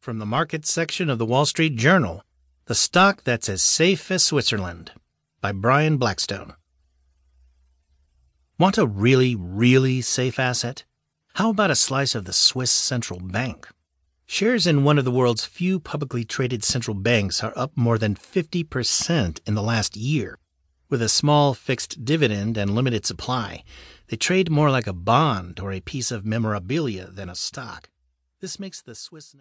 From the market section of the Wall Street Journal The Stock That's as Safe as Switzerland by Brian Blackstone. Want a really, really safe asset? How about a slice of the Swiss Central Bank? Shares in one of the world's few publicly traded central banks are up more than 50% in the last year. With a small fixed dividend and limited supply, they trade more like a bond or a piece of memorabilia than a stock. This makes the Swiss